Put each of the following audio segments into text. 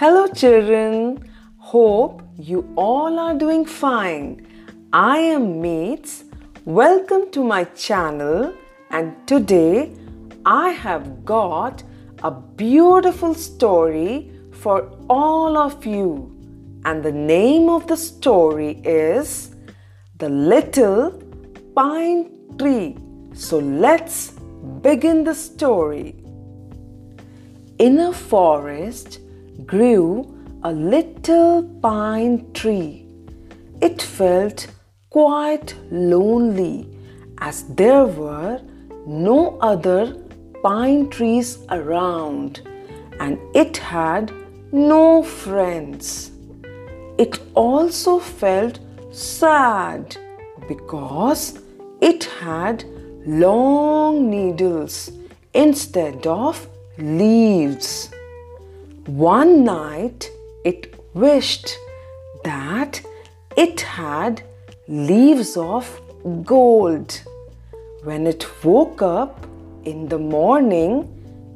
Hello, children. Hope you all are doing fine. I am Meets. Welcome to my channel, and today I have got a beautiful story for all of you. And the name of the story is The Little Pine Tree. So let's begin the story. In a forest grew a little pine tree. It felt quite lonely as there were no other pine trees around and it had no friends. It also felt sad because it had long needles instead of leaves. One night it wished that it had leaves of gold. When it woke up in the morning,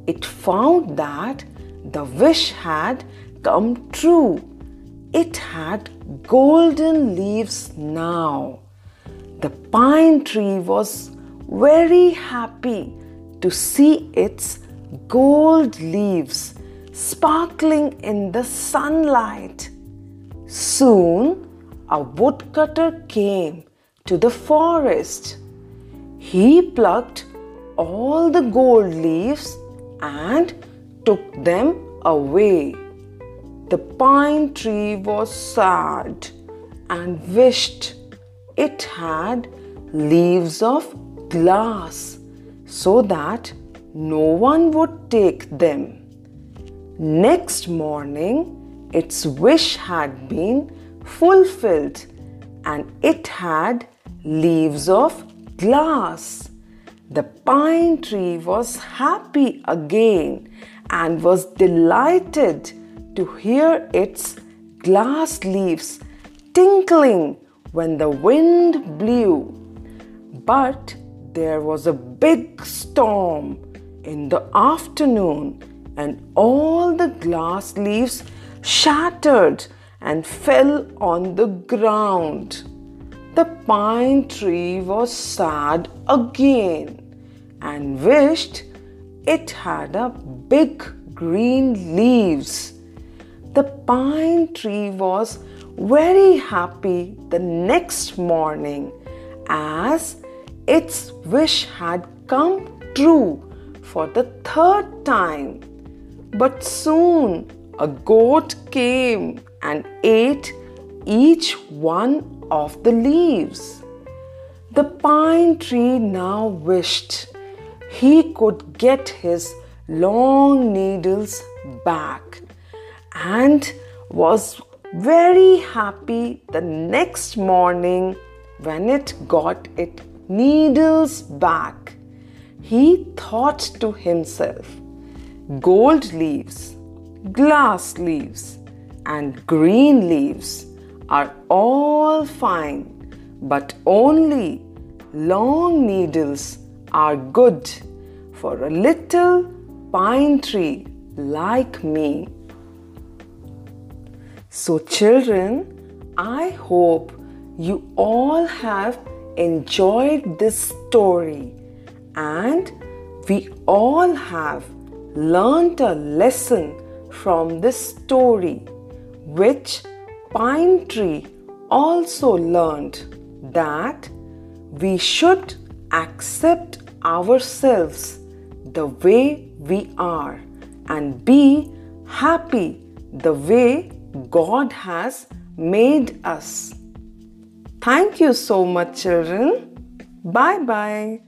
it found that the wish had come true. It had golden leaves now. The pine tree was very happy to see its gold leaves sparkling in the sunlight. Soon a woodcutter came to the forest. He plucked all the gold leaves and took them away. The pine tree was sad and wished it had leaves of glass so that no one would take them. Next morning, its wish had been fulfilled and it had leaves of glass. The pine tree was happy again and was delighted to hear its glass leaves tinkling when the wind blew. But there was a big storm in the afternoon and all the glass leaves shattered and fell on the ground. The pine tree was sad again and wished it had a big green leaves. The pine tree was very happy the next morning as its wish had come true for the third time. But soon a goat came and ate each one of the leaves. The pine tree now wished he could get his long needles back and was very happy the next morning when it got its needles back. He thought to himself, gold leaves, glass leaves, and green leaves are all fine, but only long needles are good for a little pine tree like me. So, children, I hope you all have enjoyed this story and we all have learnt a lesson from this story, which Pine Tree also learned that we should accept ourselves the way we are and be happy the way God has made us. Thank you so much, children. Bye bye.